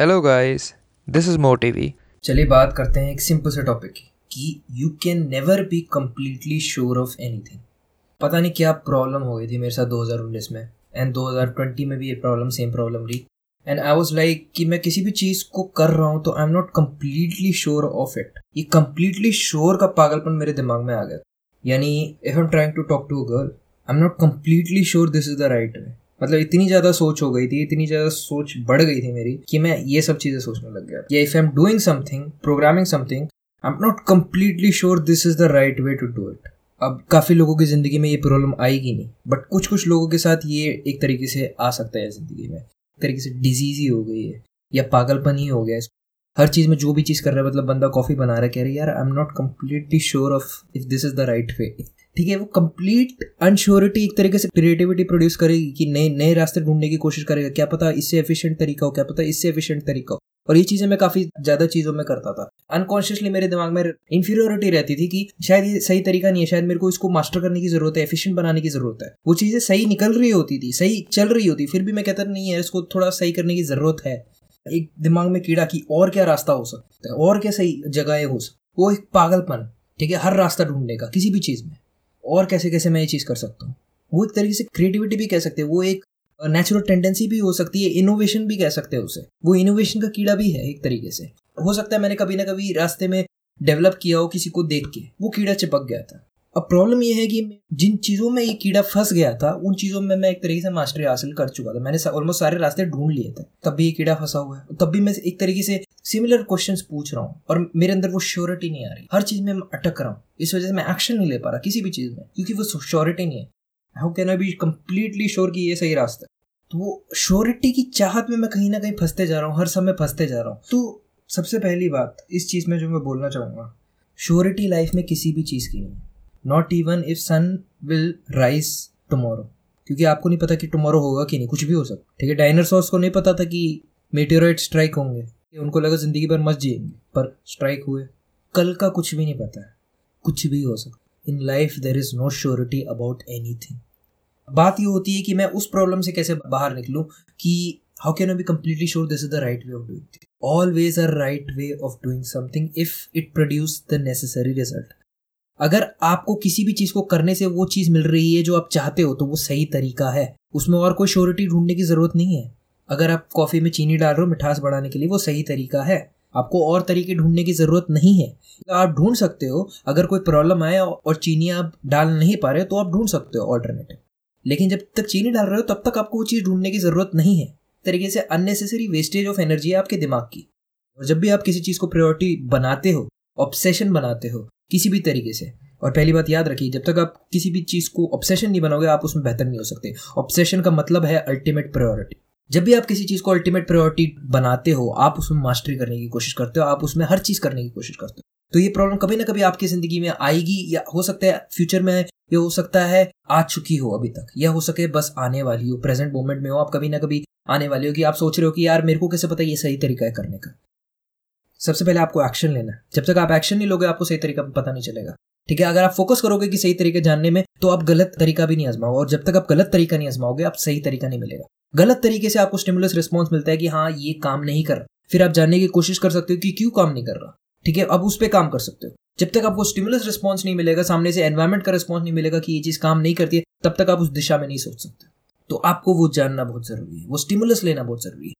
Hello guys this is Motivi चलिए बात करते हैं एक सिंपल से टॉपिक की, कि you can never be completely sure of anything पता नहीं क्या प्रॉब्लम हो गई थी मेरे साथ 2019 में एंड 2020 में भी ये प्रॉब्लम सेम प्रॉब्लम रही. एंड आई वॉज़ लाइक कि मैं किसी भी चीज़ को कर रहा हूँ तो I am not completely sure of it ये कम्प्लीटली श्योर का पागलपन मेरे दिमाग में आ गया यानी if I am trying to talk to a girl I am not completely sure this is the right way मतलब इतनी ज़्यादा सोच हो गई थी, इतनी ज़्यादा सोच बढ़ गई थी मेरी कि मैं ये सब चीज़ें सोचने लग गया। If I am doing something programming something I am not completely sure this is the right way to do it अब काफ़ी लोगों की ज़िंदगी में ये प्रॉब्लम आएगी नहीं बट कुछ कुछ लोगों के साथ ये एक तरीके से आ सकता है ज़िंदगी में। एक तरीके से डिज़ीज़ ही हो गई है, या पागलपन ही हो गया है। हर चीज़ में जो भी चीज़ कर रहा है मतलब बंदा कॉफ़ी बना रहा है, कह रहा है, यार I am not completely sure of if this is the right way ठीक है, वो कंप्लीट अनश्योरिटी एक तरीके से क्रिएटिविटी प्रोड्यूस करेगी कि नए नए रास्ते ढूँढने की कोशिश करेगा। क्या पता इससे एफिशिएंट तरीका हो, क्या पता इससे एफिशिएंट तरीका हो। और ये चीज़ें मैं काफ़ी ज़्यादा चीज़ों में करता था। अनकॉन्शियसली मेरे दिमाग में इन्फीरियोरिटी रहती थी कि शायद ये सही तरीका नहीं है, शायद मेरे को इसको मास्टर करने की ज़रूरत है एफिशिएंट बनाने की ज़रूरत है। वो चीज़ें सही निकल रही होती थी, सही चल रही होती फिर भी मैं कहता नहीं है इसको थोड़ा सही करने की ज़रूरत है। एक दिमाग में कीड़ा की और क्या रास्ता हो सकता है, और क्या सही जगह हो सकता वो एक पागलपन, ठीक है, हर रास्ता ढूँढने का, किसी भी चीज़ में। और कैसे कैसे मैं ये चीज़ कर सकता हूँ? वो एक तरीके से क्रिएटिविटी भी कह सकते हैं, वो एक नेचुरल टेंडेंसी भी हो सकती है इनोवेशन भी कह सकते हैं उसे। वो इनोवेशन का कीड़ा भी है एक तरीके से। हो सकता है मैंने कभी ना कभी रास्ते में डेवलप किया हो किसी को देख के, वो कीड़ा चिपक गया था। अब प्रॉब्लम ये है कि जिन चीज़ों में ये कीड़ा फंस गया था, उन चीज़ों में मैं एक तरीके से मास्टरी हासिल कर चुका था। मैंने ऑलमोस्ट सारे रास्ते ढूंढ लिए थे। तब भी ये कीड़ा फंसा हुआ है। तब भी मैं एक तरीके से सिमिलर क्वेश्चन पूछ रहा हूँ और मेरे अंदर वो श्योरिटी नहीं आ रही। हर चीज़ में मैं अटक रहा हूँ। इस वजह से मैं एक्शन नहीं ले पा रहा किसी भी चीज़ में, क्योंकि वो श्योरिटी नहीं है। How can I be completely sure कि ये सही रास्ता है? तो वो श्योरिटी की चाहत में मैं कहीं ना कहीं फंसते जा रहा हूँ, हर समय फंसते जा रहा हूँ। तो सबसे पहली बात, इस चीज़ में जो मैं बोलना चाहूँगा श्योरिटी लाइफ में किसी भी चीज़ की नहीं। Not even if sun will rise tomorrow क्योंकि आपको नहीं पता कि टमोरो होगा कि नहीं, कुछ भी हो सकता ठीक है डायनासोर्स को नहीं पता था कि मेटेराइट स्ट्राइक होंगे। उनको लगा ज़िंदगी भर मत जिएँगे, पर स्ट्राइक हुए। कल का कुछ भी नहीं पता है। कुछ भी हो सकता in life there is no surety about anything बात ये होती है कि मैं उस प्रॉब्लम से कैसे बाहर निकलूं कि how can I be completely sure this is the right way of doing always a right way of doing something if it produce the necessary result अगर आपको किसी भी चीज़ को करने से वो चीज़ मिल रही है जो आप चाहते हो तो वो सही तरीका है। उसमें और कोई श्योरिटी ढूँढने की ज़रूरत नहीं है। अगर आप कॉफ़ी में चीनी डाल रहे हो, मिठास बढ़ाने के लिए, वो सही तरीका है। आपको और तरीके ढूँढने की ज़रूरत नहीं है। आप ढूंढ सकते हो, अगर कोई प्रॉब्लम आए और चीनी आप डाल नहीं पा रहे हो तो आप ढूंढ सकते हो ऑल्टरनेटिव लेकिन जब तक चीनी डाल रहे हो, तब तक आपको वो चीज़ ढूँढने की ज़रूरत नहीं है। तरीके से अननेसेसरी वेस्टेज ऑफ़ एनर्जी है आपके दिमाग की। और जब भी आप किसी चीज़ को प्रायोरिटी बनाते हो ऑब्सेशन बनाते हो किसी भी तरीके से। और पहली बात याद रखिए, जब तक आप किसी भी चीज़ को ऑब्सेशन नहीं बनाओगे आप उसमें बेहतर नहीं हो सकते। ऑब्सेशन का मतलब है अल्टीमेट प्रायोरिटी जब भी आप किसी चीज़ को अल्टीमेट प्रायोरिटी बनाते हो, आप उसमें मास्टरी करने की कोशिश करते हो, आप उसमें हर चीज़ करने की कोशिश करते हो। तो ये प्रॉब्लम कभी ना कभी आपकी ज़िंदगी में आएगी या हो सकता है फ्यूचर में ये हो सकता है, आ चुकी हो अभी तक। या हो सके बस आने वाली हो प्रेजेंट मोमेंट में हो, आप कभी ना कभी आने वाली हो कि आप सोच रहे हो कि यार मेरे को कैसे पता ये सही तरीका है करने का। सबसे पहले आपको एक्शन लेना है। जब तक आप एक्शन नहीं लोगे, आपको सही तरीका पता नहीं चलेगा। ठीक है? अगर आप फोकस करोगे कि सही तरीके जानने में तो आप गलत तरीका भी नहीं आजमाओगे और जब तक आप गलत तरीका नहीं आजमाओगे, आप सही तरीका नहीं मिलेगा। गलत तरीके से आपको स्टिमुलस रिस्पॉन्स मिलता है कि हाँ ये काम नहीं कर रहा। फिर आप जानने की कोशिश कर सकते हो कि क्यों काम नहीं कर रहा। ठीक है? अब उस पर काम कर सकते हो। जब तक आपको स्टिमुलस रिस्पॉन्स नहीं मिलेगा, सामने से एनवायरमेंट का रिस्पॉन्स नहीं मिलेगा कि ये चीज़ काम नहीं करती है, तब तक आप उस दिशा में नहीं सोच सकते। तो आपको वो जानना बहुत ज़रूरी है। वो स्टिमुलस लेना बहुत ज़रूरी है।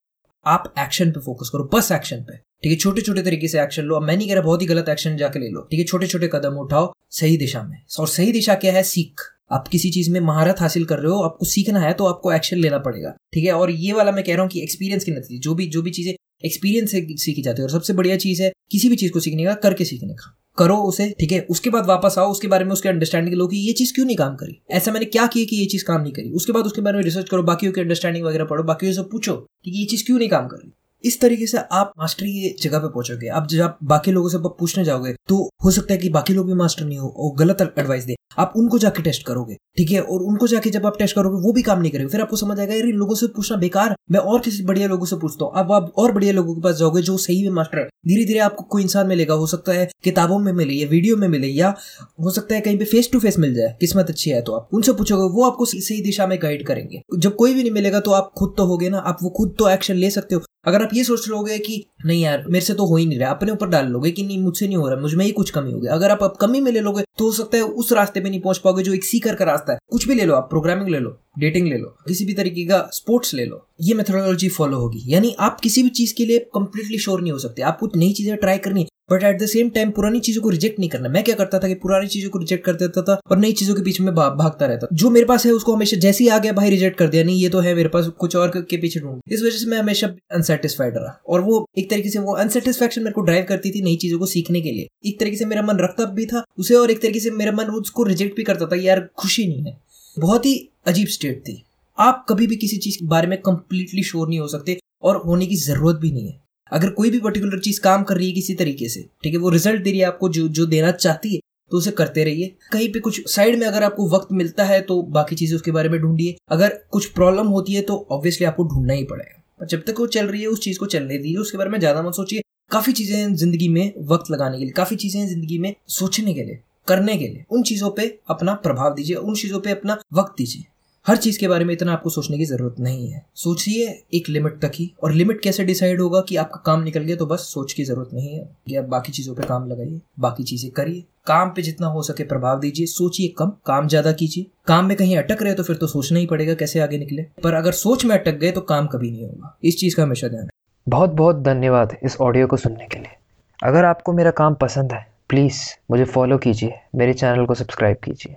आप एक्शन पे फोकस करो, बस एक्शन पे। ठीक है छोटे छोटे तरीके से एक्शन लो। अब मैं नहीं कह रहा बहुत ही गलत एक्शन जाके ले लो। ठीक है छोटे छोटे कदम उठाओ, सही दिशा में। और सही दिशा क्या है? सीख। आप किसी चीज़ में महारत हासिल कर रहे हो, आपको सीखना है तो आपको एक्शन लेना पड़ेगा। ठीक है, और ये वाला मैं कह रहा हूँ कि एक्सपीरियंस के नतीजे, जो भी जो भी चीज़ें एक्सपीरियंस से सीखी जाती है। और सबसे बढ़िया चीज़ है, किसी भी चीज़ को सीखने का, करके सीखने का। करो उसे, ठीक है? उसके बाद वापस आओ, उसके बारे में उसके अंडरस्टैंडिंग लो कि ये चीज़ क्यों नहीं काम करी? ऐसा मैंने क्या किया कि ये चीज़ काम नहीं करी? उसके बाद उसके बारे में रिसर्च करो बाकी की अंडरस्टैंडिंग वगैरह पढ़ो बाकी से पूछो कि ये चीज़ क्यों नहीं काम करी इस तरीके से आप मास्टरी जगह पे पहुंचोगे। आप जब बाकी लोगों से पूछने जाओगे तो हो सकता है कि बाकी लोग भी मास्टर नहीं हो और गलत एडवाइस दे। आप उनको जाके टेस्ट करोगे, ठीक है? और उनको जाके जब आप टेस्ट करोगे, वो भी काम नहीं करेंगे। फिर आपको समझ आएगा यार लोगों से पूछना बेकार, मैं और किसी बढ़िया लोगों से पूछता हूँ। अब आप और बढ़िया लोगों के पास जाओगे जो सही में मास्टर है। धीरे धीरे आपको कोई इंसान मिलेगा, हो सकता है किताबों में मिले या वीडियो में मिले या हो सकता है कहीं पे फेस टू फेस मिल जाए, किस्मत अच्छी है तो आप। उनसे पूछोगे, वो आपको सही दिशा में गाइड करेंगे। जब कोई भी नहीं मिलेगा तो आप खुद तो होगे ना, आप वो खुद तो एक्शन ले सकते हो। अगर आप ये सोच लोगे कि नहीं यार, मेरे से तो हो ही नहीं रहा, अपने ऊपर डाल लोगे कि नहीं, मुझसे नहीं हो रहा, मुझमें ही कुछ कमी होगी। अगर आप अब कमी में ले लोगे तो हो सकता है उस रास्ते पे नहीं पहुँच पाओगे जो एक सीकर का रास्ता है। कुछ भी ले लो आप प्रोग्रामिंग ले लो डेटिंग ले लो, किसी भी तरीके का स्पोर्ट्स ले लो, ये मेथोडोलॉजी फॉलो होगी। यानी आप किसी भी चीज़ के लिए कंप्लीटली श्योर नहीं हो सकते। आप कुछ नई चीज़ें ट्राई करनी but at the same time पुरानी चीज़ों को रिजेक्ट नहीं करना। मैं क्या करता था कि पुरानी चीज़ों को रिजेक्ट कर देता था और नई चीज़ों के पीछे में भागता रहता जो मेरे पास है, उसको हमेशा जैसे ही आ गया, भाई रिजेक्ट कर दिया। नहीं, ये तो है मेरे पास, कुछ और के पीछे ढूंढ। इस वजह से मैं हमेशा अनसेटिस्फाइड रहा। और वो एक तरीके से वो अनसेटिस्फेक्शन मेरे को ड्राइव करती थी नई चीज़ों को सीखने के लिए। एक तरीके से मेरा मन रखता भी था उसे और एक तरीके से मेरा मन उसको रिजेक्ट भी करता था यार, खुशी नहीं है। बहुत ही अजीब स्टेट थी। आप कभी भी किसी चीज़ के बारे में कंप्लीटली श्योर नहीं हो सकते और होने की ज़रूरत भी नहीं है। अगर कोई भी पर्टिकुलर चीज़ काम कर रही है किसी तरीके से, ठीक है, वो रिज़ल्ट दे रही है आपको, जो जो देना चाहती है तो उसे करते रहिए। कहीं पे कुछ साइड में अगर आपको वक्त मिलता है तो बाकी चीज़ें उसके बारे में ढूंढिए। अगर कुछ प्रॉब्लम होती है तो ऑब्वियसली आपको ढूंढना ही पड़ेगा। पर जब तक वो चल रही है, उस चीज़ को चलने दीजिए। उसके बारे में ज़्यादा मत सोचिए। काफ़ी चीज़ें हैं ज़िंदगी में वक्त लगाने के लिए। काफ़ी चीज़ें हैं ज़िंदगी में सोचने के लिए, करने के लिए। उन चीज़ों पे अपना प्रभाव दीजिए, उन चीज़ों पे अपना वक्त दीजिए। हर चीज़ के बारे में इतना आपको सोचने की ज़रूरत नहीं है। सोचिए एक लिमिट तक ही। और लिमिट कैसे डिसाइड होगा कि आपका काम निकल गया तो बस सोच की ज़रूरत नहीं है। आप बाकी चीज़ों पे काम लगाइए, बाकी चीज़ें करिए। काम पे जितना हो सके प्रभाव दीजिए, सोचिए कम, काम ज़्यादा कीजिए। काम में कहीं अटक रहे तो फिर तो सोचना ही पड़ेगा कैसे आगे निकले। पर अगर सोच में अटक गए तो काम कभी नहीं होगा। इस चीज़ का हमेशा ध्यान बहुत बहुत धन्यवाद इस ऑडियो को सुनने के लिए। अगर आपको मेरा काम पसंद है प्लीज़ मुझे फॉलो कीजिए, मेरे चैनल को सब्सक्राइब कीजिए।